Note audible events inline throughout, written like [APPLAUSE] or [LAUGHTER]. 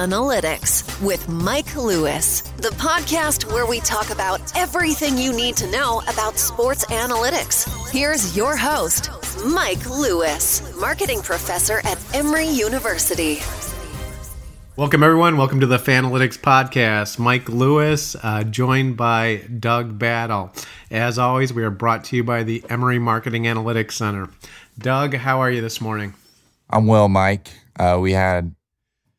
Analytics with Mike Lewis, the podcast where we talk about everything you need to know about sports analytics. Here's your host, Mike Lewis, marketing professor at Emory University. Welcome, everyone. Welcome to the Fanalytics Podcast. Mike Lewis, uh, joined by Doug Battle. As always, we are brought to you by the Emory Marketing Analytics Center. Doug, how are you this morning? I'm well, Mike. Uh, we had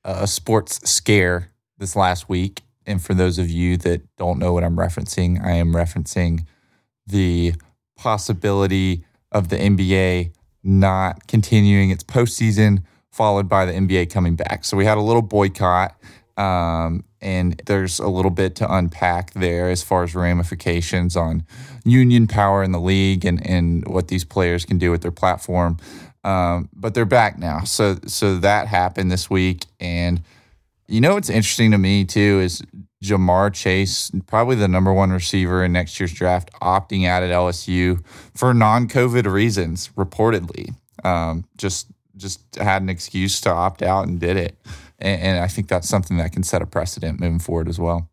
a sports scare this last week. And for those of you that don't know what I'm referencing, I am referencing the possibility of the NBA not continuing its postseason, followed by the NBA coming back. So we had a little boycott, um, and there's a little bit to unpack there as far as ramifications on union power in the league and, and what these players can do with their platform. Um, but they're back now. So so that happened this week, and you know what's interesting to me too is Ja'Marr Chase, probably the number one receiver in next year's draft, opting out at LSU for non-COVID reasons, reportedly. Um, just just had an excuse to opt out and did it, and, and, I think that's something that can set a precedent moving forward as well.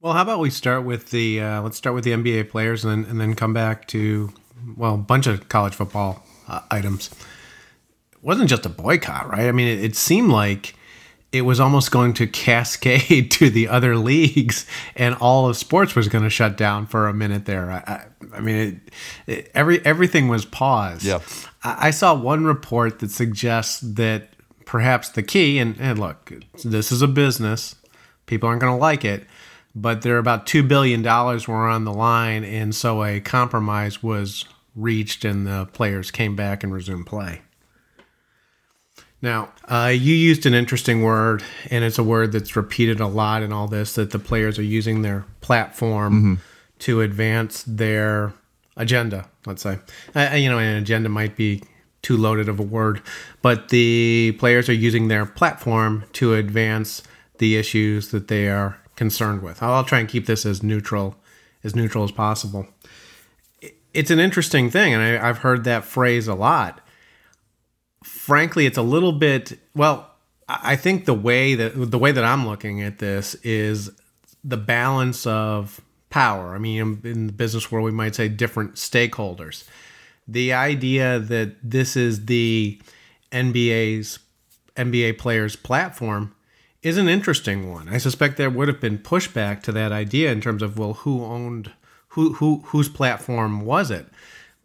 Well, how about we start with the uh, let's start with the NBA players and then and then come back to well a bunch of college football uh, items wasn't just a boycott, right? I mean, it, it seemed like it was almost going to cascade [LAUGHS] to the other leagues, and all of sports was going to shut down for a minute there. I, I, I mean, it, it, every everything was paused. Yep. I, I, saw one report that suggests that perhaps the key, and, and look, this is a business, people aren't going to like it, but there are about two billion dollars were on the line, and so a compromise was reached, and the players came back and resumed play. Now, uh, you used an interesting word, and it's a word that's repeated a lot in all this that the players are using their platform mm-hmm. to advance their agenda, let's say. Uh, you know, an agenda might be too loaded of a word, but the players are using their platform to advance the issues that they are concerned with. I'll try and keep this as neutral as neutral as possible. It's an interesting thing, and I, I've heard that phrase a lot frankly, it's a little bit well. I think the way that the way that I'm looking at this is the balance of power. I mean, in the business world, we might say different stakeholders. The idea that this is the NBA's NBA players' platform is an interesting one. I suspect there would have been pushback to that idea in terms of well, who owned who who whose platform was it?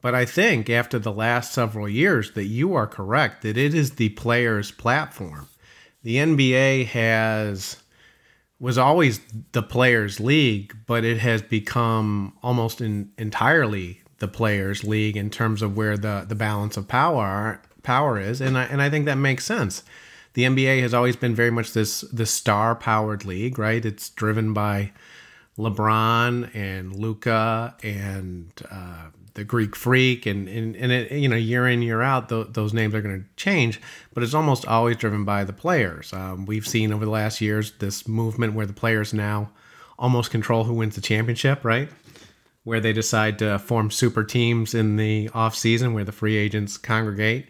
But I think after the last several years that you are correct that it is the players' platform. The NBA has was always the players' league, but it has become almost in, entirely the players' league in terms of where the, the balance of power power is, and I and I think that makes sense. The NBA has always been very much this this star powered league, right? It's driven by LeBron and Luka and uh, the Greek Freak, and and, and it, you know year in year out th- those names are going to change, but it's almost always driven by the players. Um, we've seen over the last years this movement where the players now almost control who wins the championship, right? Where they decide to form super teams in the off season where the free agents congregate,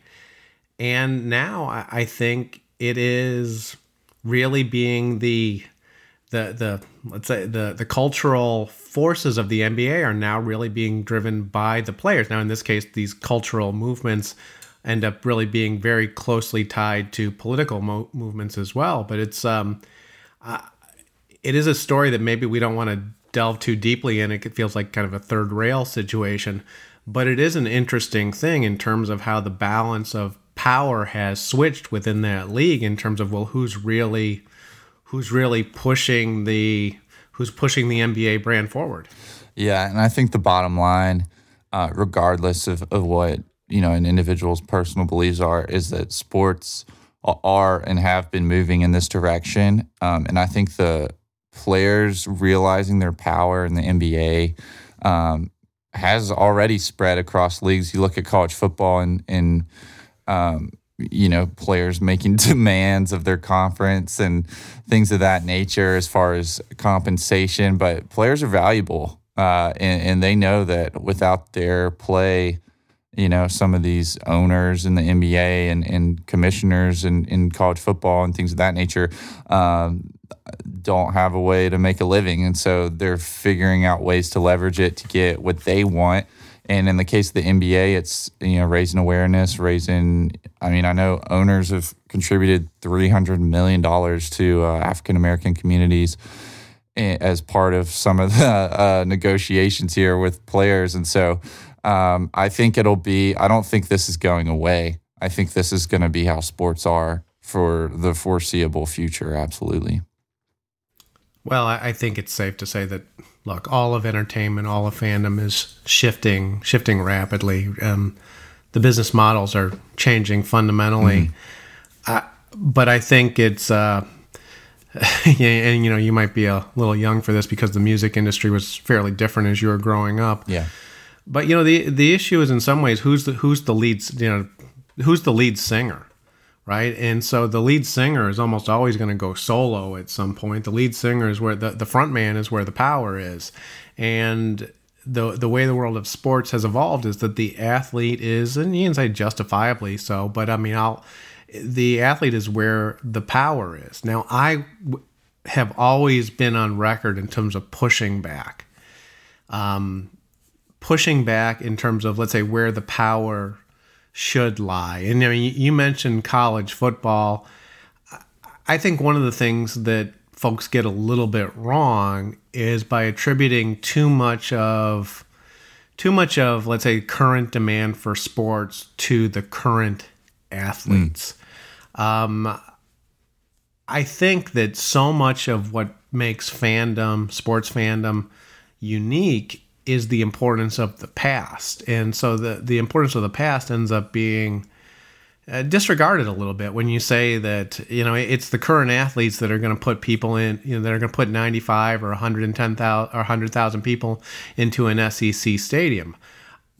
and now I, I think it is really being the the the let's say the the cultural forces of the NBA are now really being driven by the players. Now, in this case, these cultural movements end up really being very closely tied to political mo- movements as well. But it's um, uh, it is a story that maybe we don't want to delve too deeply in. It feels like kind of a third rail situation, but it is an interesting thing in terms of how the balance of power has switched within that league in terms of well, who's really who's really pushing the who's pushing the NBA brand forward. Yeah, and I think the bottom line, uh, regardless of, of what you know an individual's personal beliefs are, is that sports are and have been moving in this direction. Um, and I think the players realizing their power in the NBA um, has already spread across leagues. You look at college football and and um, you know players making [LAUGHS] demands of their conference and things of that nature as far as compensation. But players are valuable, uh, and, and they know that without their play you know, some of these owners in the NBA and, and commissioners in, in college football and things of that nature um, don't have a way to make a living. And so they're figuring out ways to leverage it to get what they want. And in the case of the NBA, it's, you know, raising awareness, raising, I mean, I know owners have contributed $300 million to uh, African American communities eh, as part of some of the uh, negotiations here with players. And so, um, I think it'll be, I don't think this is going away. I think this is going to be how sports are for the foreseeable future. Absolutely. Well, I think it's safe to say that look, all of entertainment, all of fandom is shifting, shifting rapidly. Um, the business models are changing fundamentally, mm-hmm. uh, but I think it's. Uh, [LAUGHS] and you know, you might be a little young for this because the music industry was fairly different as you were growing up. Yeah. But you know, the the issue is in some ways who's the who's the lead you know who's the lead singer, right? And so the lead singer is almost always going to go solo at some point. The lead singer is where the the front man is where the power is, and the the way the world of sports has evolved is that the athlete is, and you can say justifiably so, but I mean, I'll the athlete is where the power is. Now, I have always been on record in terms of pushing back. Um, pushing back in terms of let's say where the power should lie. And you mentioned college football. I think one of the things that folks get a little bit wrong is by attributing too much of too much of let's say current demand for sports to the current athletes. Mm. Um, I think that so much of what makes fandom, sports fandom, unique is the importance of the past. And so the, the importance of the past ends up being uh, disregarded a little bit when you say that, you know, it's the current athletes that are going to put people in, you know, that are going to put 95 or 110,000 or 100,000 people into an SEC stadium.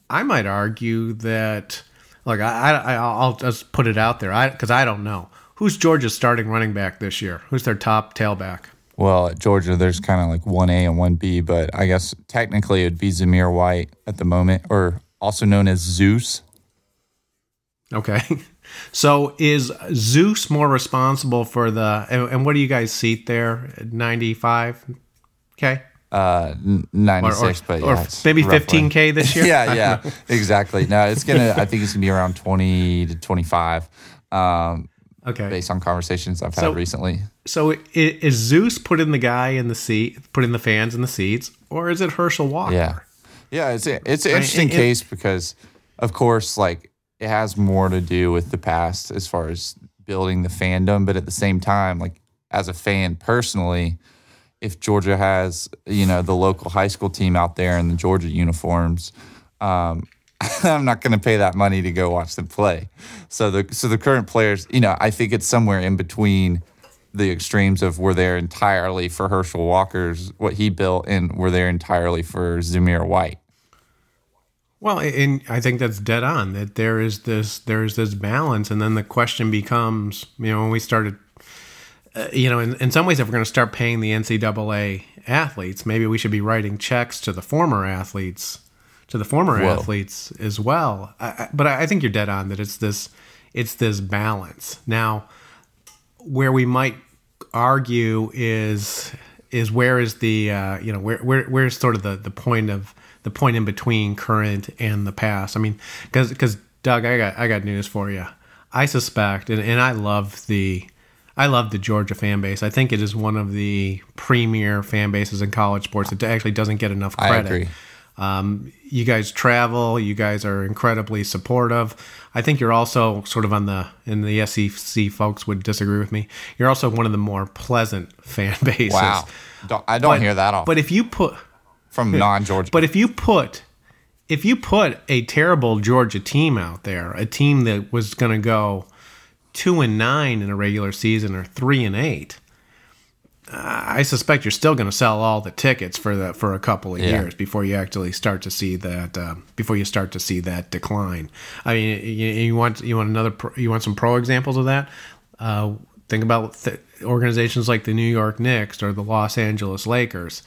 I might argue that, like, I, I, I'll just put it out there because I, I don't know. Who's Georgia's starting running back this year? Who's their top tailback? Well, at Georgia, there's kind of like 1A and 1B, but I guess technically it'd be Zamir White at the moment, or also known as Zeus. Okay. [LAUGHS] So is Zeus more responsible for the, and, and what do you guys seat there? 95? Okay. Uh, 96, or, or, but yeah, or maybe 15K this year? [LAUGHS] yeah, yeah, exactly. No, it's going to, I think it's going to be around 20 to 25. Um, Okay. Based on conversations I've had recently. So is Zeus putting the guy in the seat, putting the fans in the seats, or is it Herschel Walker? Yeah. Yeah, it's a, it's an interesting I, it, case because, of course, like it has more to do with the past as far as building the fandom, but at the same time, like as a fan personally, if Georgia has you know the local high school team out there in the Georgia uniforms, um, [LAUGHS] I'm not going to pay that money to go watch them play. So the so the current players, you know, I think it's somewhere in between the extremes of were there entirely for Herschel Walker's what he built and were there entirely for Zamir White. Well, and I think that's dead on. That there is this there is this balance, and then the question becomes, you know, when we started, uh, you know, in, in some ways, if we're going to start paying the NCAA athletes, maybe we should be writing checks to the former athletes to the former Whoa. athletes as well. I, I, but I think you're dead on that it's this it's this balance. Now, where we might argue is is where is the uh, you know where where where's sort of the the point of the point in between current and the past. I mean, because because Doug, I got I got news for you. I suspect, and, and I love the I love the Georgia fan base. I think it is one of the premier fan bases in college sports. It actually doesn't get enough credit. Um, you guys travel. You guys are incredibly supportive. I think you're also sort of on the and the SEC folks would disagree with me. You're also one of the more pleasant [LAUGHS] fan bases. Wow, don't, I don't But- hear that often But if you put from [LAUGHS] non-Georgia. but if you put if you put a terrible Georgia team out there, a team that was going to go two and nine in a regular season or three and eight, I suspect you're still going to sell all the tickets for the for a couple of Yeah. years before you actually start to see that uh, before you start to see that decline. I mean, you, you want you want another pro, you want some pro examples of that. Uh, think about th- organizations like the New York Knicks or the Los Angeles Lakers.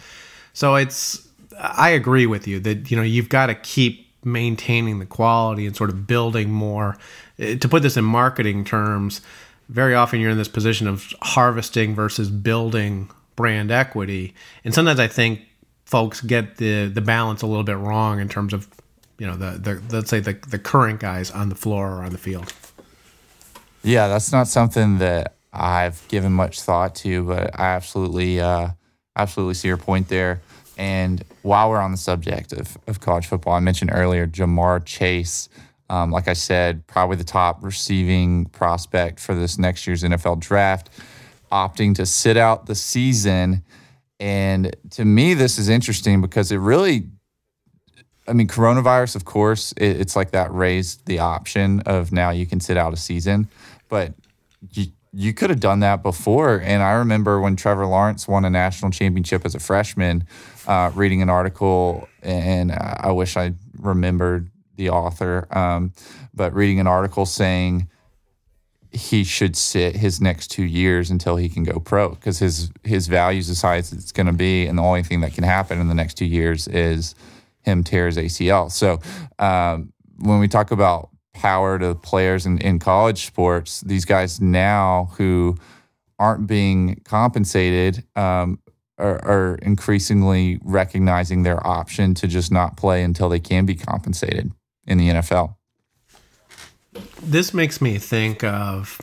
So it's I agree with you that you know you've got to keep maintaining the quality and sort of building more. Eh, To put this in marketing terms, very often you're in this position of harvesting versus building brand equity, and sometimes I think folks get the the balance a little bit wrong in terms of you know the the let's say the the current guys on the floor or on the field. Yeah, that's not something that I've given much thought to, but I absolutely, uh, absolutely see your point there. And while we're on the subject of, of college football, I mentioned earlier Ja'Marr Chase. Um, like I said, probably the top receiving prospect for this next year's NFL draft, opting to sit out the season. And to me, this is interesting because it really I mean, coronavirus, of course, it, it's like that raised the option of now you can sit out a season, but you, you could have done that before. And I remember when Trevor Lawrence won a national championship as a freshman, uh, reading an article, and I wish I remembered the author, um, but reading an article saying he should sit his next two years until he can go pro because his his values as it's going to be, and the only thing that can happen in the next two years is him tear his ACL. So um, when we talk about power to players in, in college sports, these guys now who aren't being compensated um, are increasingly recognizing their option to just not play until they can be compensated in the NFL. This makes me think of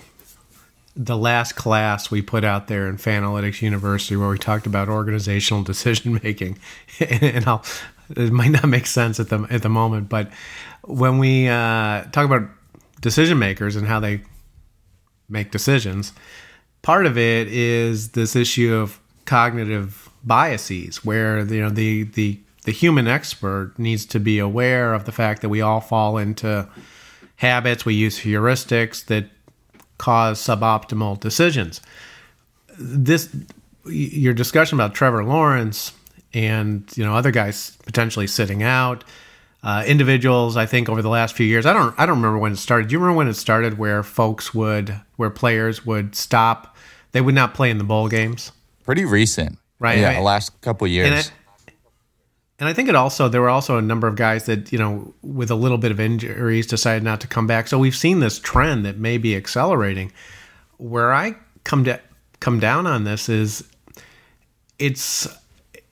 the last class we put out there in Fanalytics University where we talked about organizational [LAUGHS] decision making. [LAUGHS] and I'll, it might not make sense at the at the moment, but when we uh, talk about decision makers and how they make decisions, part of it is this issue of cognitive biases, where you know the the the human expert needs to be aware of the fact that we all fall into habits, we use heuristics that cause suboptimal decisions. This your discussion about Trevor Lawrence and you know other guys potentially sitting out. Uh, individuals, I think, over the last few years, I don't, I don't remember when it started. Do you remember when it started, where folks would, where players would stop, they would not play in the bowl games, Pretty recent, Right, Yeah, the last couple years. And I, think it also there were also a number of guys that you know with a little bit of injuries decided not to come back. So we've seen this trend that may be accelerating. Where I come to come down on this is it's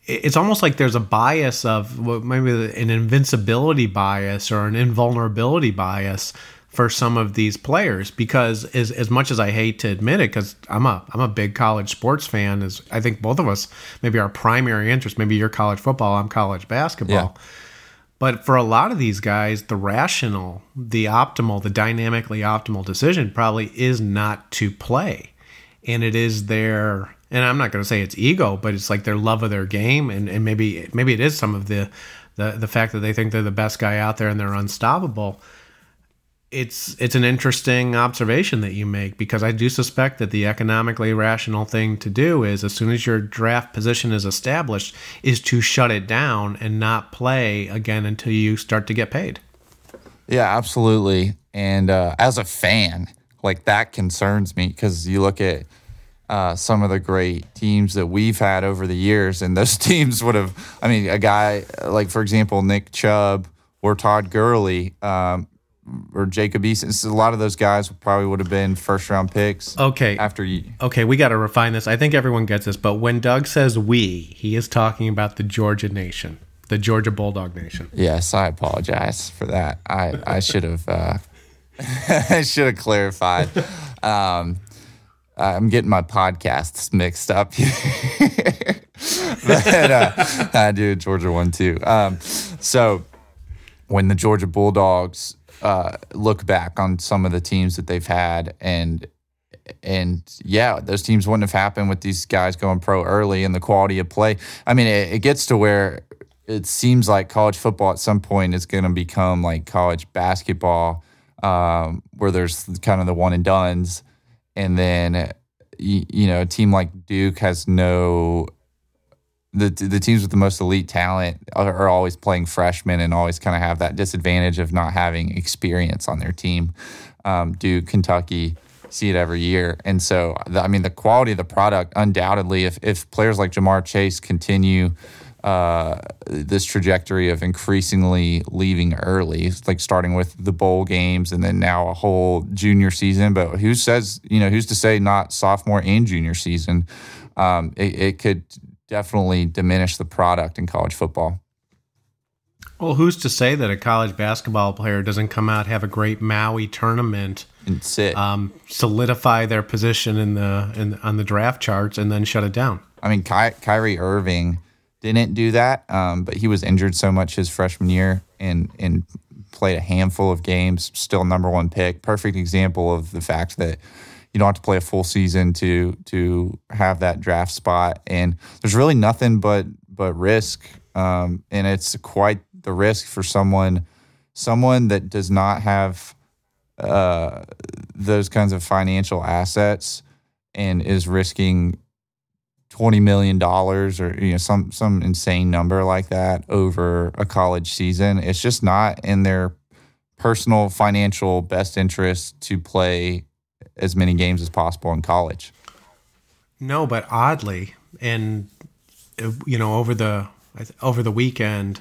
it's almost like there's a bias of maybe an invincibility bias or an invulnerability bias for some of these players because as, as much as I hate to admit it because I'm a I'm a big college sports fan as I think both of us maybe our primary interest maybe you're college football I'm college basketball Yeah. but for a lot of these guys the rational the optimal the dynamically optimal decision probably is not to play and it is their and I'm not going to say it's ego, but it's like their love of their game, and, and maybe maybe it is some of the, the the fact that they think they're the best guy out there and they're unstoppable. It's it's an interesting observation that you make because I do suspect that the economically rational thing to do is as soon as your draft position is established is to shut it down and not play again until you start to get paid. Yeah, absolutely. And uh, as a fan, like that concerns me because you look at uh, some of the great teams that we've had over the years, and those [LAUGHS] teams would have. I mean, a guy like, for example, Nick Chubb or Todd Gurley um, or Jacob Eason. A lot of those guys probably would have been first round picks. Okay. After you, Okay, we got to refine this. I think everyone gets this, but when Doug says we, he is talking about the Georgia nation, the Georgia Bulldog nation. yes, I apologize for that. I I should have uh, I [LAUGHS] should have clarified. Um, I'm getting my podcasts mixed up here. [LAUGHS] but, uh, I do a Georgia one too. Um, so when the Georgia Bulldogs uh, look back on some of the teams that they've had and and yeah, those teams wouldn't have happened with these guys going pro early and the quality of play. I mean, it, it gets to where it seems like college football at some point is going to become like college basketball, um, where there's kind of the one and dones, and then you, you know a team like Duke has no. The, the teams with the most elite talent are, are always playing freshmen and always kind of have that disadvantage of not having experience on their team. Um, Duke, Kentucky, see it every year. And so, the, I mean, the quality of the product, undoubtedly, if, if players like Ja'Marr Chase continue uh, this trajectory of increasingly leaving early, like starting with the bowl games and then now a whole junior season. But who says, you know, who's to say not sophomore and junior season? Um, it, it could definitely diminish the product in college football. Well, who's to say that a college basketball player doesn't come out have a great Maui tournament, And sit. um, solidify their position in the in, on the draft charts, and then shut it down? I mean, Ky- Kyrie Irving didn't do that, um, but he was injured so much his freshman year and and played a handful of games. Still number one pick. Perfect example of the fact that you don't have to play a full season to to have that draft spot. And there's really nothing but but risk, um, and it's quite the risk for someone someone that does not have uh, those kinds of financial assets and is risking twenty million dollars or you know some some insane number like that over a college season. It's just not in their personal financial best interest to play as many games as possible in college. No, but oddly, and you know, over the over the weekend,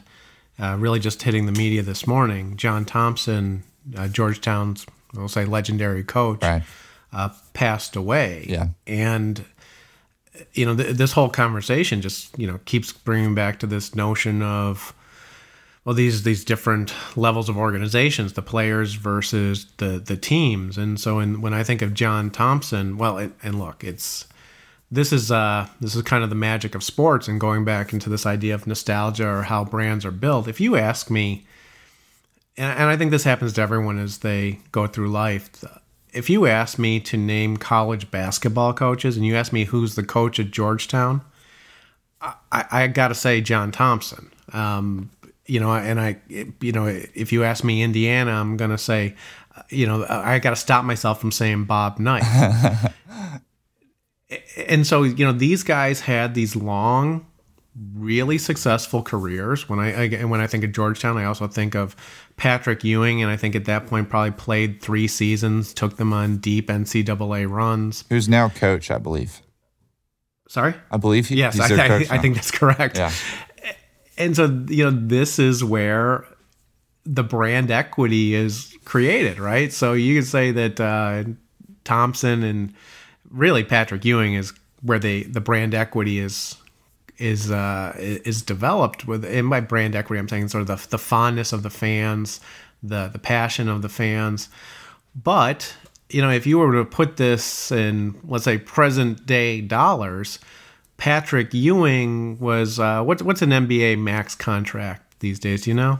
uh, really just hitting the media this morning. John Thompson, uh, Georgetown's, we'll say, legendary coach, Right. uh, passed away. Yeah. and you know, th- this whole conversation just you know keeps bringing back to this notion of well these these different levels of organizations the players versus the the teams and so in, when i think of john thompson well it, and look it's this is uh this is kind of the magic of sports and going back into this idea of nostalgia or how brands are built if you ask me and, and i think this happens to everyone as they go through life if you ask me to name college basketball coaches and you ask me who's the coach at georgetown I, I got to say John Thompson. Um, you know, and I, you know, if you ask me Indiana, I'm going to say, you know, I got to stop myself from saying Bob Knight. [LAUGHS] and so, you know, these guys had these long, really successful careers. When I, I when I think of Georgetown, I also think of Patrick Ewing, and I think at that point probably played three seasons, took them on deep NCAA runs. Who's now coach, I believe. Sorry. I believe he, Yes, I, I, I think that's correct. Yeah. And so, you know, this is where the brand equity is created, right? So you could say that uh, Thompson and really Patrick Ewing is where they the brand equity is is uh, is developed with. And by brand equity, I'm saying sort of the, the fondness of the fans, the the passion of the fans. But you know, if you were to put this in, let's say, present day dollars, Patrick Ewing was uh, what's what's an NBA max contract these days? Do you know?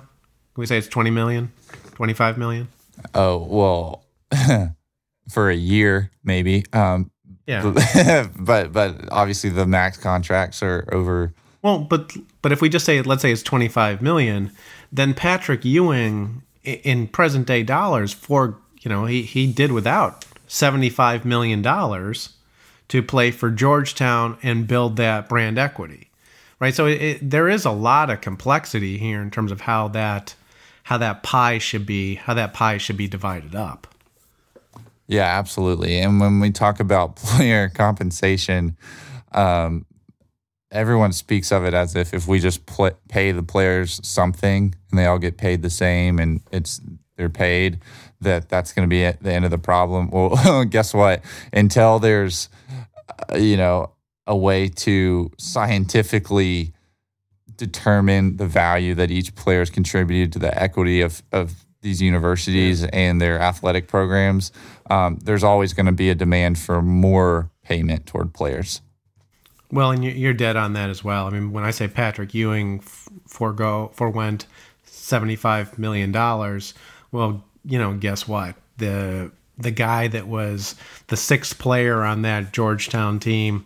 Can we say it's 20 million, 25 million? Oh well, [LAUGHS] for a year maybe. Um, Yeah. [LAUGHS] but but obviously the max contracts are over. Well, but but if we just say let's say it's 25 million, then Patrick Ewing in present day dollars for you know he he did without 75 million dollars to play for Georgetown and build that brand equity. Right? So it, it, there is a lot of complexity here in terms of how that how that pie should be how that pie should be divided up. Yeah, absolutely. And when we talk about [LAUGHS] player compensation, um, everyone speaks of it as if if we just pay the players something and they all get paid the same and it's they're paid that that's going to be the end of the problem. [LAUGHS] Well, guess what? Until there's uh, you know a way to scientifically determine the value that each player has contributed to the equity of of these universities yeah. and their athletic programs, um, there's always going to be a demand for more payment toward players. Well, and you're dead on that as well. I mean, when I say Patrick Ewing forego forewent seventy five million dollars, well, you know, guess what? The the guy that was the sixth player on that Georgetown team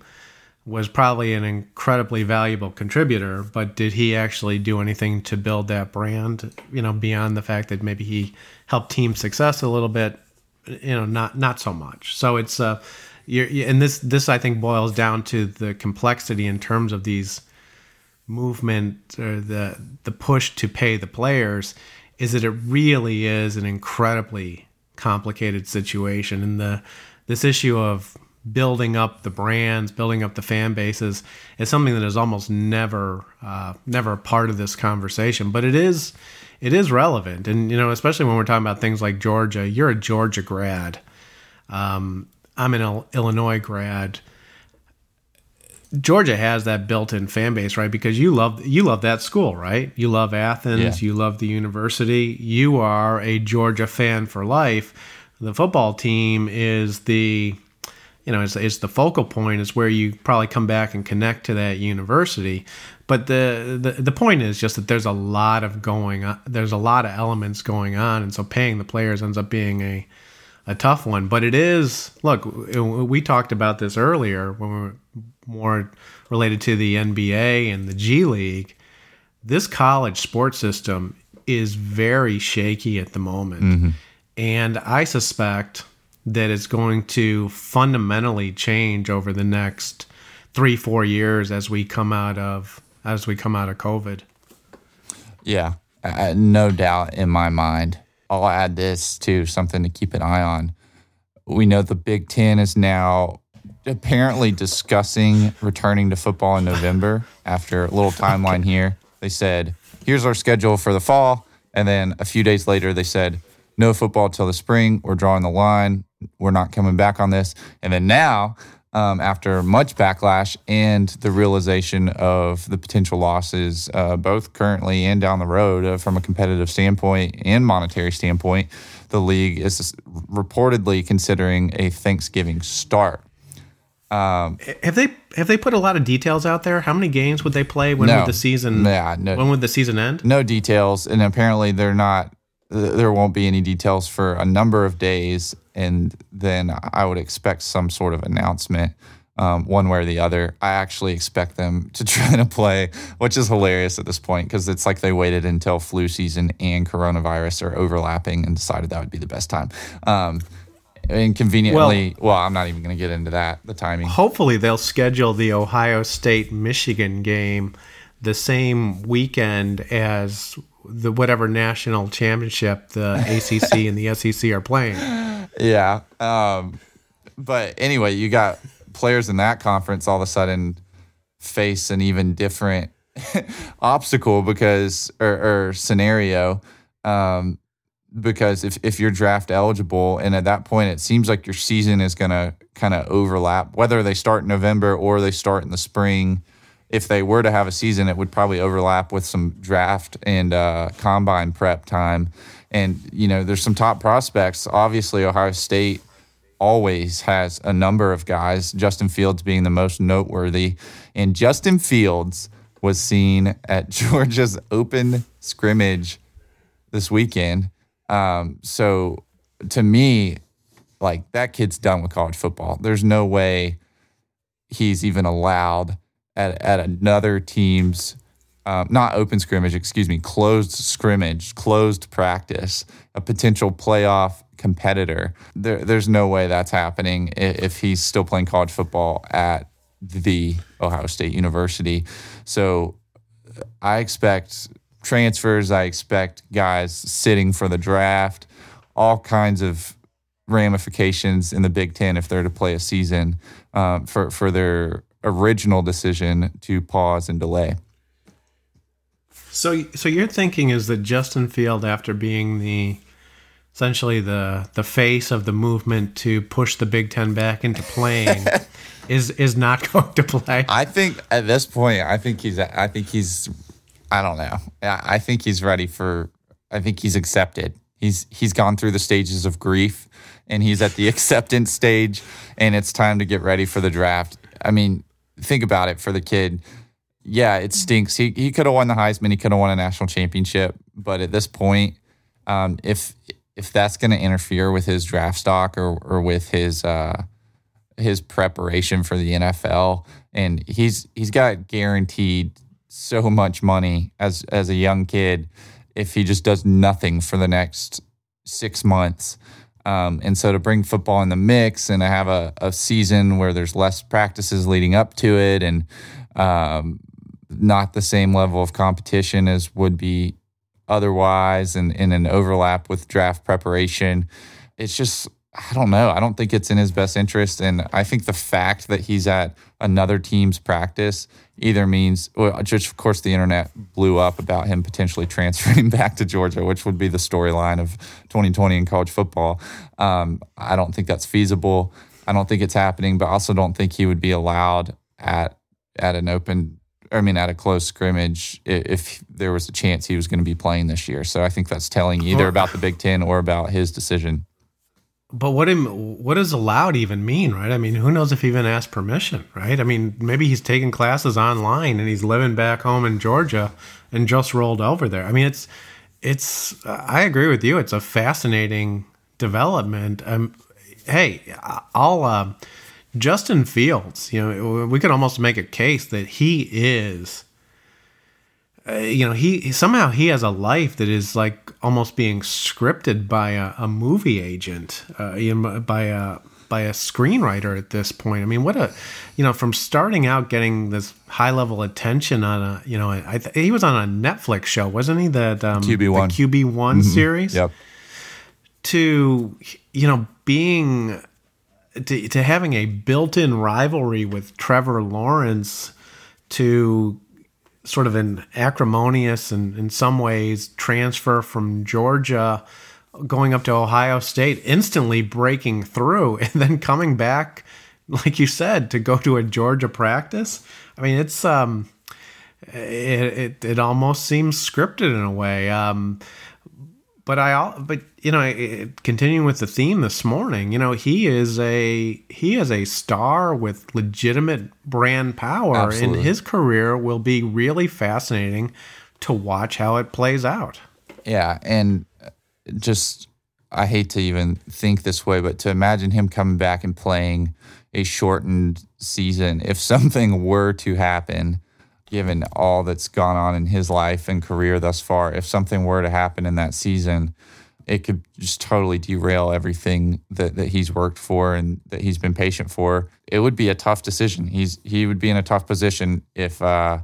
was probably an incredibly valuable contributor, but did he actually do anything to build that brand? You know, beyond the fact that maybe he helped team success a little bit, you know, not not so much. So it's uh, you're, and this this I think boils down to the complexity in terms of these movement or the the push to pay the players is that it really is an incredibly complicated situation and the this issue of building up the brands, building up the fan bases is something that is almost never uh, never a part of this conversation, but it is it is relevant, and you know especially when we're talking about things like Georgia. You're a Georgia grad. Um, I'm an Illinois grad. Georgia has that built-in fan base, right? Because you love you love that school, right? You love Athens, yeah. you love the university. You are a Georgia fan for life. The football team is the you know, it's, it's the focal point. Is where you probably come back and connect to that university. But the, the the point is just that there's a lot of going on. There's a lot of elements going on, and so paying the players ends up being a a tough one. But it is. Look, we talked about this earlier when we were more related to the NBA and the G League. This college sports system is very shaky at the moment, mm-hmm. and I suspect that it's going to fundamentally change over the next three four years as we come out of as we come out of COVID. Yeah, no doubt in my mind. I'll add this to something to keep an eye on. We know the Big Ten is now apparently discussing returning to football in November [LAUGHS] after a little timeline here. They said, here's our schedule for the fall. And then a few days later, they said, no football till the spring. We're drawing the line we're not coming back on this. And then now, um, after much backlash and the realization of the potential losses, uh, both currently and down the road, uh, from a competitive standpoint and monetary standpoint, the league is reportedly considering a Thanksgiving start. Um, have they have they put a lot of details out there? How many games would they play? When no, would the season? Yeah, no, when would the season end? No details, and apparently they're not there won't be any details for a number of days, and then I would expect some sort of announcement. Um, one way or the other. I actually expect them [LAUGHS] to try to play, which is hilarious at this point because it's like they waited until flu season and coronavirus are overlapping and decided that would be the best time. Um, and conveniently, well, well, I'm not even going to get into that, the timing. Hopefully, they'll schedule the Ohio State Michigan game the same weekend as the whatever national championship the [LAUGHS] ACC and the SEC are playing. Yeah. Um, but anyway, you got players in that conference all of a sudden face an even different [LAUGHS] obstacle because or, or scenario um, because if, if you're draft eligible and at that point it seems like your season is going to kind of overlap whether they start in november or they start in the spring if they were to have a season, it would probably overlap with some draft and uh, combine prep time. And, you know, there's some top prospects. Obviously, Ohio State always has a number of guys, Justin Fields being the most noteworthy. And Justin Fields was seen at [LAUGHS] Georgia's open scrimmage this weekend. Um, so to me, like that kid's done with college football. There's no way he's even allowed at, at another team's um, not open scrimmage, excuse me, closed scrimmage, closed practice, a potential playoff competitor. There, there's no way that's happening if he's still playing college football at the Ohio State University. So I expect transfers. I expect guys sitting for the draft, all kinds of ramifications in the Big Ten if they're to play a season um, for for their original decision to pause and delay. So, so your thinking is that Justin Field, after being the essentially the the face of the movement to push the Big Ten back into playing, [LAUGHS] is is not [LAUGHS] going to play. I think at this point, I think he's. I think he's. I don't know. I think he's ready for. I think he's accepted. He's he's gone through the stages of grief, and he's at the [LAUGHS] acceptance stage, and it's time to get ready for the draft. I mean, think about it for the kid. Yeah, it stinks. He he could have won the Heisman. He could have won a national championship. But at this point, um, if if that's going to interfere with his draft stock or or with his uh, his preparation for the NFL, and he's he's got guaranteed so much money as as a young kid if he just does nothing for the next six months. Um, and so to bring football in the mix and to have a, a season where there's less practices leading up to it and um, not the same level of competition as would be otherwise and in an overlap with draft preparation. It's just, I don't know. I don't think it's in his best interest. And I think the fact that he's at another team's practice either means, well, just of course, the internet blew up about him potentially [LAUGHS] transferring back to Georgia, which would be the storyline of 2020 in college football. Um, I don't think that's feasible. I don't think it's happening, but I also don't think he would be allowed at at an open I mean, at a close scrimmage, if there was a chance he was going to be playing this year. So I think that's telling either about the Big Ten or about his decision. But what him what does allowed even mean, right? I mean, who knows if he even asked permission, right? I mean, maybe he's taking classes online and he's living back home in Georgia and just rolled over there. I mean, it's it's I agree with you. It's a fascinating development. Um, hey, I'll. Uh, Justin Fields, you know, we could almost make a case that he is, uh, you know, he somehow he has a life that is like almost being scripted by a, a movie agent, uh, you know, by a by a screenwriter at this point. I mean, what a, you know, from starting out getting this high level attention on a, you know, I th- he was on a Netflix show, wasn't he? That um, QB one QB one mm-hmm. series. Yep. To you know being to, to having a built-in rivalry with Trevor Lawrence to sort of an acrimonious and in some ways transfer from Georgia going up to Ohio State instantly breaking through [LAUGHS] and then coming back like you said to go to a Georgia practice. I mean it's um it it, it almost seems scripted in a way. Um but I all but you know continuing with the theme this morning, you know he is a he is a star with legitimate brand power, Absolutely. and his career will be really fascinating to watch how it plays out. Yeah, and just I hate to even think this way, but to imagine him coming back and playing a shortened season, if [LAUGHS] something were to happen given all that's gone on in his life and career thus far, if something were to happen in that season, it could just totally derail everything that, that he's worked for and that he's been patient for. It would be a tough decision. He's he would be in a tough position if uh,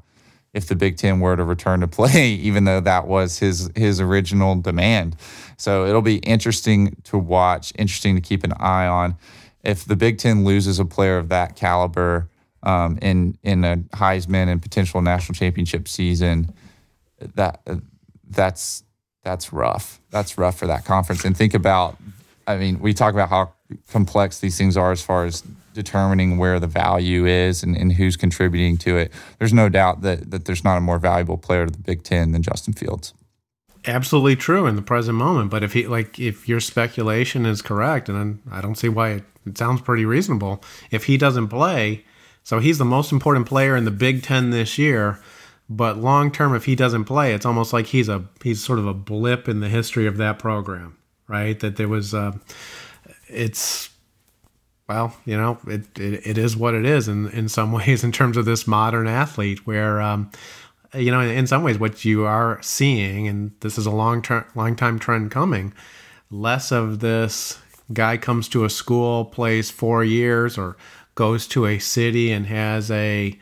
if the Big Ten were to return to [LAUGHS] play, even though that was his his original demand. So it'll be interesting to watch, interesting to keep an eye on. If the Big Ten loses a player of that caliber, um, in in a Heisman and potential national championship season, that that's that's rough. That's rough for that conference. And think about, I mean, we talk about how complex these things are as far as determining where the value is and, and who's contributing to it. There's no doubt that that there's not a more valuable player to the Big Ten than Justin Fields. Absolutely true in the present moment. But if he like if your speculation is correct, and I don't see why it, it sounds pretty reasonable, if he doesn't play so he's the most important player in the Big Ten this year. But long term, if he doesn't play, it's almost like he's a he's sort of a blip in the history of that program, right? That there was, uh, it's well, you know, it, it, it is what it is in in some [LAUGHS] ways in terms of this modern athlete, where um, you know, in some ways, what you are seeing, and this is a long term, long time trend coming, less of this guy comes to a school, plays four years or goes to a city and has a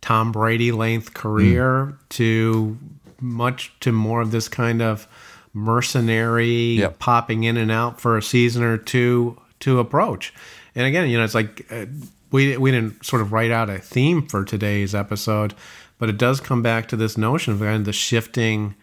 Tom Brady length career mm. to much to more of this kind of mercenary yep. popping in and out for a season or two to approach. And again, you know, it's like uh, we we didn't sort of write out a theme for today's episode, but it does come back to this notion of kind of the shifting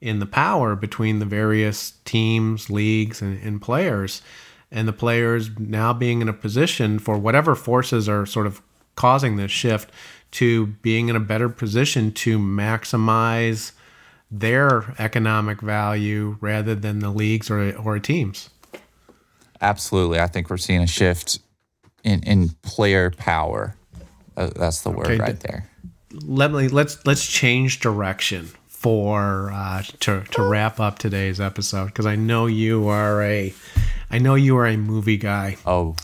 in the power between the various teams, leagues, and, and players, and the players now being in a position for whatever forces are sort of causing this shift to being in a better position to maximize their economic value rather than the leagues or or teams. Absolutely, I think we're seeing a shift in in player power. Uh, that's the word okay, right there. Let me let's let's change direction for uh, to to wrap up today's episode because I know you are a I know you are a movie guy. Oh,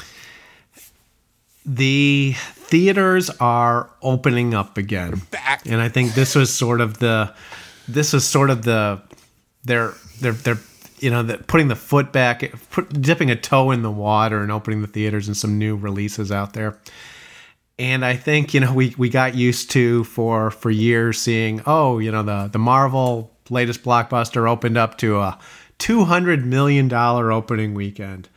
the theaters are opening up again, and I think this was sort of the this was sort of the they're they're they're you know the, putting the foot back, put, dipping a toe in the water, and opening the theaters and some new releases out there. And I think you know we we got used to for for years seeing oh you know the the Marvel latest blockbuster opened up to a two hundred million dollar opening weekend.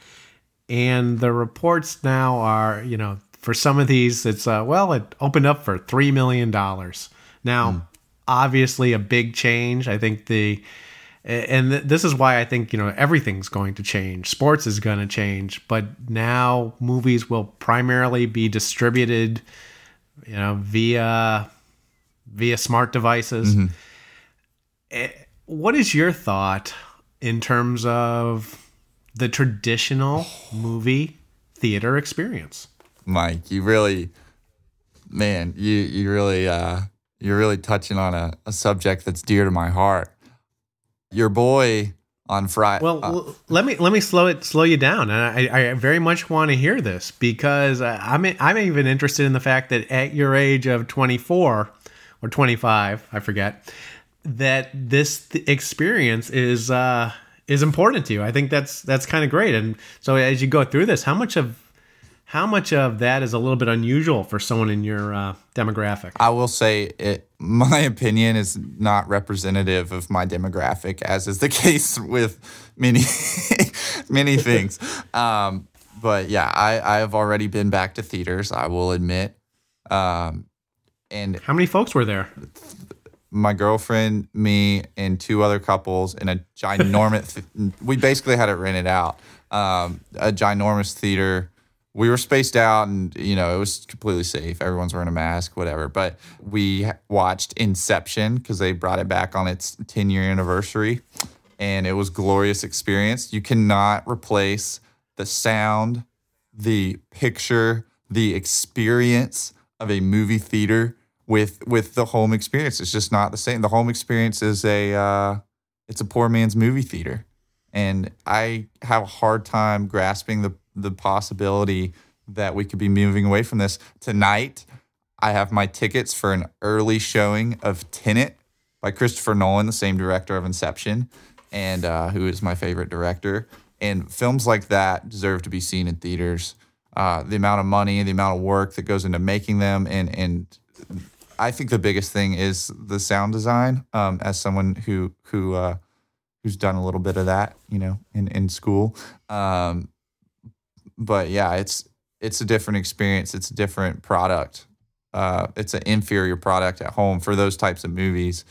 And the reports now are you know for some of these it's uh, well it opened up for three million dollars. Now mm. obviously a big change. I think the and this is why i think you know everything's going to change sports is going to change but now movies will primarily be distributed you know via via smart devices mm-hmm. What is your thought in terms of the traditional [SIGHS] movie theater experience. Mike, you really, man, you you really, uh, you're really touching on a, a subject that's dear to my heart. Your boy on Friday. Well, uh, let me let me slow it slow you down, and I, I very much want to hear this because I'm I'm even interested in the fact that at your age of 24 or 25, I forget, that this experience is. Uh, is important to you. I think that's that's kind of great. And so as you go through this, how much of how much of that is a little bit unusual for someone in your uh, demographic? I will say it. My opinion is not representative of my demographic, as is the [LAUGHS] case with many many things. Um, but yeah, I I have already been back to theaters. I will admit. Um, and how many folks were there? my girlfriend, me, and two other couples in a ginormous. [LAUGHS] we basically had it rented out. Um, a ginormous theater. We were spaced out, and you know it was completely safe. Everyone's wearing a mask, whatever. But we watched Inception because they brought it back on its 10 year anniversary, and it was glorious experience. You cannot replace the sound, the picture, the experience of a movie theater with with the home experience. It's just not the same. The home experience is a uh, it's a poor man's movie theater, and I have a hard time grasping the the possibility that we could be moving away from this tonight. I have my tickets for an early showing of Tenet by Christopher Nolan, the same director of Inception, and uh, who is my favorite director. And films like that deserve to be seen in theaters. Uh, the amount of money, the amount of work that goes into making them, and and I think the biggest thing is the sound design. Um, as someone who who uh, who's done a little bit of that, you know, in in school. Um, but yeah, it's it's a different experience. It's a different product. Uh, it's an inferior product at home for those types of movies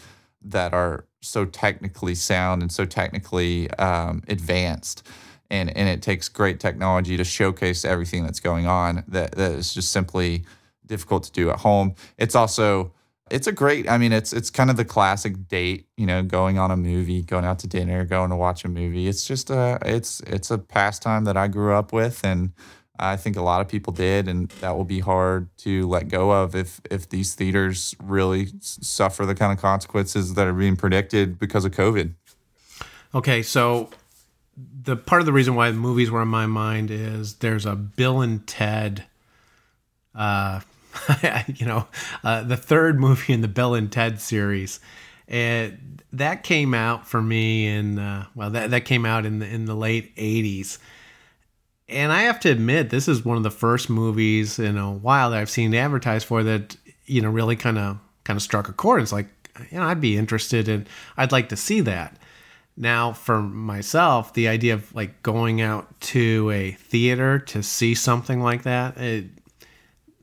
that are so technically sound and so technically um, advanced. And, and it takes great technology to showcase everything that's going on that, that is just simply difficult to do at home. It's also it's a great I mean it's it's kind of the classic date, you know, going on a movie, going out to dinner, going to watch a movie. It's just a it's it's a pastime that I grew up with and I think a lot of people did and that will be hard to let go of if if these theaters really suffer the kind of consequences that are being predicted because of COVID. Okay, so the part of the reason why movies were in my mind is there's a Bill and Ted uh, [LAUGHS] you know, uh, the third movie in the Bill and Ted series. And that came out for me in uh, well, that that came out in the in the late '80s, and I have to admit, this is one of the first movies in a while that I've seen advertised for that you know really kind of kind of struck a chord. It's like you know I'd be interested in, I'd like to see that. Now, for myself, the idea of like going out to a theater to see something like that, it,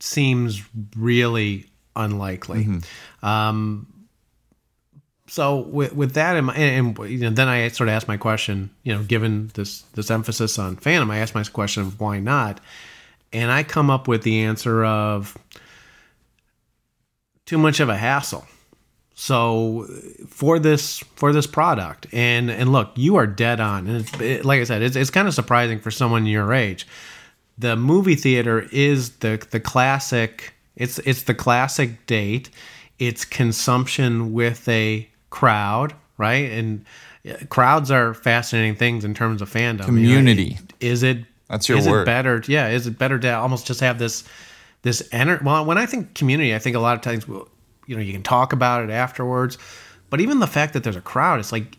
seems really unlikely. Um, so with, with that in mind, and, and, you know, then I sort of asked my question. You know, given this this emphasis on fandom, I asked my question of why not, and I come up with the answer of too much of a hassle. So for this for this product, and and look, you are dead on, and it's, it, like I said, it's, it's kind of surprising for someone your age. The movie theater is the the classic. It's it's the classic date. It's consumption with a crowd, right? And uh, crowds are fascinating things in terms of fandom. Community. You know, is it? That's your is word. it better? Yeah. Is it better to almost just have this this energy? Well, when I think community, I think a lot of times, we'll, you know, you can talk about it afterwards. But even the fact that there's a crowd, it's like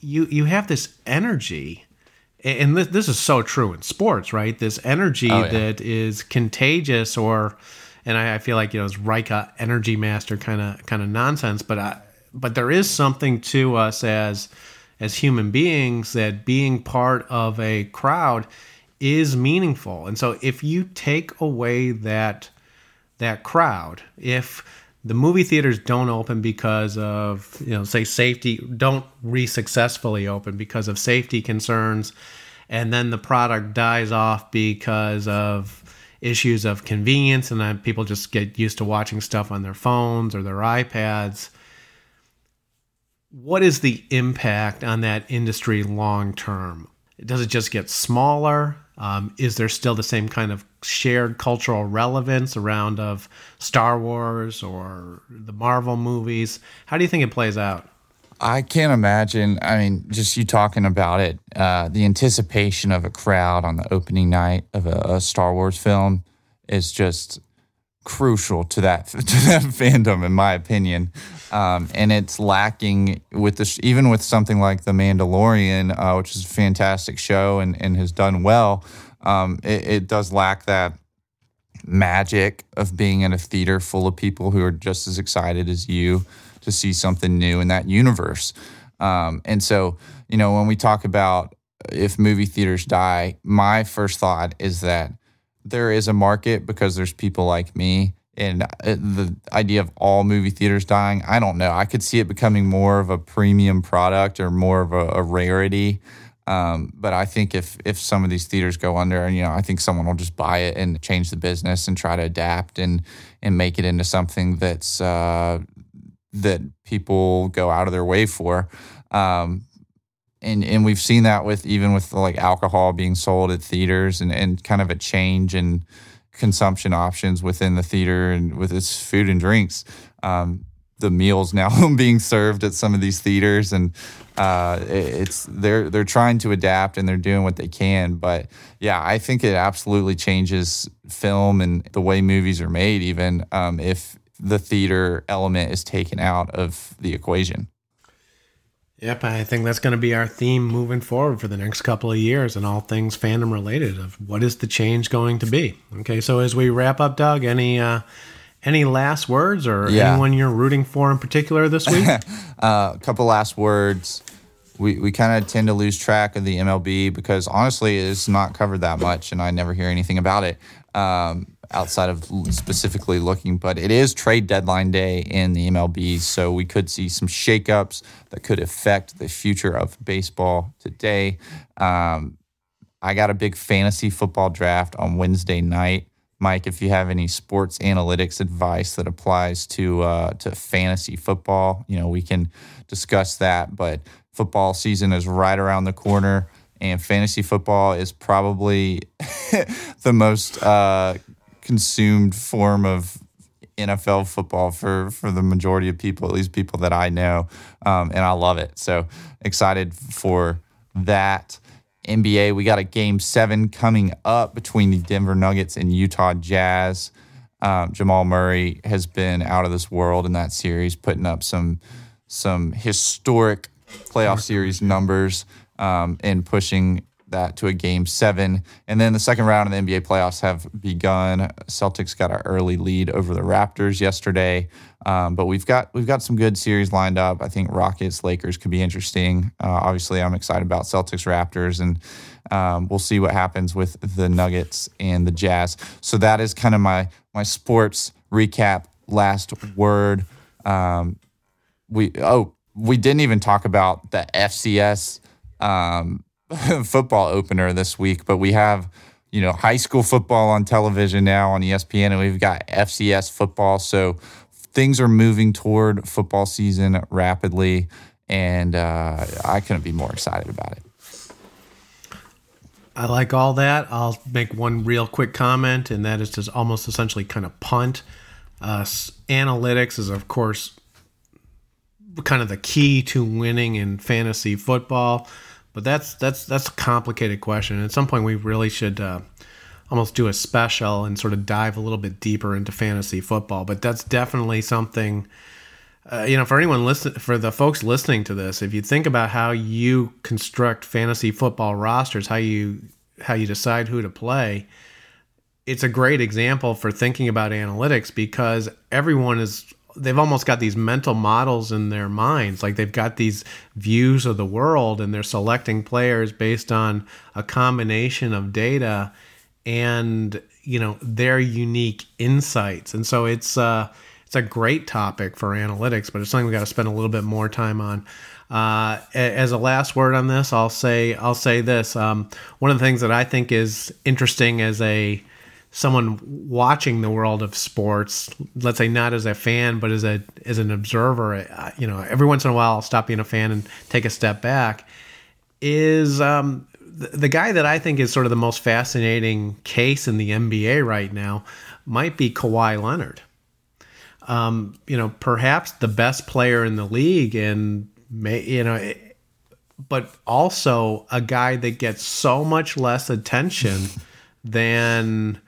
you you have this energy and this, this is so true in sports, right? This energy Oh, yeah. that is contagious, or, and I, I feel like you know, it's Reiki energy master kind of kind of nonsense. But I, but there is something to us as as human beings that being part of a crowd is meaningful. And so if you take away that that crowd, if the movie theaters don't open because of you know say safety don't re-successfully open because of safety concerns. And then the product dies off because of issues of convenience and then people just get used to watching stuff on their phones or their ipads. What is the impact on that industry long term? Does it just get smaller um, is there still the same kind of shared cultural relevance around of Star Wars or the Marvel movies? How do you think it plays out? I can't imagine. I mean, just you talking about it, uh, the anticipation of a crowd on the opening night of a, a Star Wars film is just crucial to that [LAUGHS] to that fandom, in my opinion. Um, and it's lacking with this, even with something like The Mandalorian, uh, which is a fantastic show and, and has done well. Um, it, it does lack that magic of being in a theater full of people who are just as excited as you to see something new in that universe. Um, and so, you know, when we talk about if movie theaters die, my first thought is that there is a market because there's people like me. And uh, the idea of all movie theaters dying, I don't know. I could see it becoming more of a premium product or more of a, a rarity. Um, but I think if if some of these theaters go under, and you know, I think someone will just buy it and change the business and try to adapt and and make it into something that's uh, that people go out of their way for. Um, and and we've seen that with even with like alcohol being sold at theaters and, and kind of a change in consumption options within the theater and with its food and drinks. Um, the meals [LAUGHS] now being served at some of these theaters and uh, it's they're they're trying to adapt and they're doing what they can but yeah I think it absolutely changes film and the way movies are made even um, if the theater element is taken out of the equation. Yep, I think that's going to be our theme moving forward for the next couple of years and all things fandom related of what is the change going to be. Okay, so as we wrap up, Doug, any uh, any last words or Yeah. anyone you're rooting for in particular this week? [LAUGHS] Uh, a couple last words. We, we kind of tend to lose track of the MLB because honestly, it's not covered that much, and I never hear anything about it um, outside of specifically looking. But it is trade deadline day in the MLB, so we could see some shakeups that could affect the future of baseball today. Um, I got a big fantasy football draft on Wednesday night. Mike, if you have any sports analytics advice that applies to uh, to fantasy football, you know we can discuss that. But football season is right around the corner, and fantasy football is probably [LAUGHS] the most uh, consumed form of NFL football for for the majority of people, at least people that I know, um, and I love it. So excited for that. NBA, we got a game seven coming up between the Denver Nuggets and Utah Jazz. Um, Jamal Murray has been out of this world in that series, putting up some some historic playoff series numbers um, and pushing that to a game seven. And then the second round of the NBA playoffs have begun. Celtics got an early lead over the Raptors yesterday, um, but we've got we've got some good series lined up. I think Rockets Lakers could be interesting. Uh, obviously, I'm excited about Celtics Raptors, and um, we'll see what happens with the Nuggets and the Jazz. So that is kind of my my sports recap. Last word. Um, we oh we didn't even talk about the FCS um, [LAUGHS] football opener this week, but we have you know high school football on television now on ESPN, and we've got FCS football. So things are moving toward football season rapidly, and uh, I couldn't be more excited about it. I like all that. I'll make one real quick comment, and that is to almost essentially kind of punt. Uh, analytics is, of course, kind of the key to winning in fantasy football. But that's that's that's a complicated question. At some point, we really should uh, almost do a special and sort of dive a little bit deeper into fantasy football. But that's definitely something. Uh, you know, for anyone listen, for the folks listening to this, if you think about how you construct fantasy football rosters, how you how you decide who to play, it's a great example for thinking about analytics because everyone is they've almost got these mental models in their minds. Like they've got these views of the world and they're selecting players based on a combination of data and you know their unique insights. And so it's uh it's a great topic for analytics but it's something we got to spend a little bit more time on. Uh, as a last word on this i'll say i'll say this um, one of the things that i think is interesting as a someone watching the world of sports, let's say not as a fan, but as a as an observer, you know, every once in a while I'll stop being a fan and take a step back. Is um, the, the guy that I think is sort of the most fascinating case in the NBA right now might be Kawhi Leonard. Um, you know, perhaps the best player in the league, and may you know. but also a guy that gets so much less attention than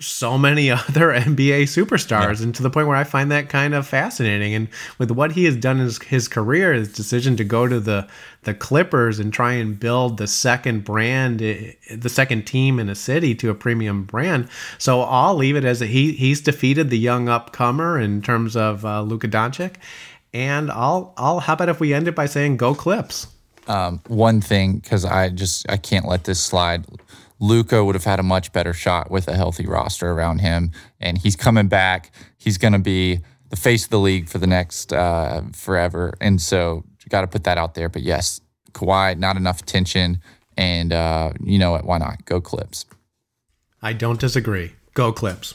so many [LAUGHS] other NBA superstars, yeah. and to the point where I find that kind of fascinating. And with what he has done in his, his career, his decision to go to the the Clippers and try and build the second brand, eh, the second team in a city to a premium brand. So I'll leave it as a, he he's defeated the young upcomer in terms of uh, Luka Doncic, and I'll I'll how about if we end it by saying go Clips. Um, one thing because I just I can't let this slide Luka would have had a much better shot with a healthy roster around him. And he's coming back. He's going to be the face of the league for the next uh, forever. And so you got to put that out there. But yes, Kawhi, not enough attention. And uh, you know what? Why not? Go Clips. I don't disagree. Go Clips.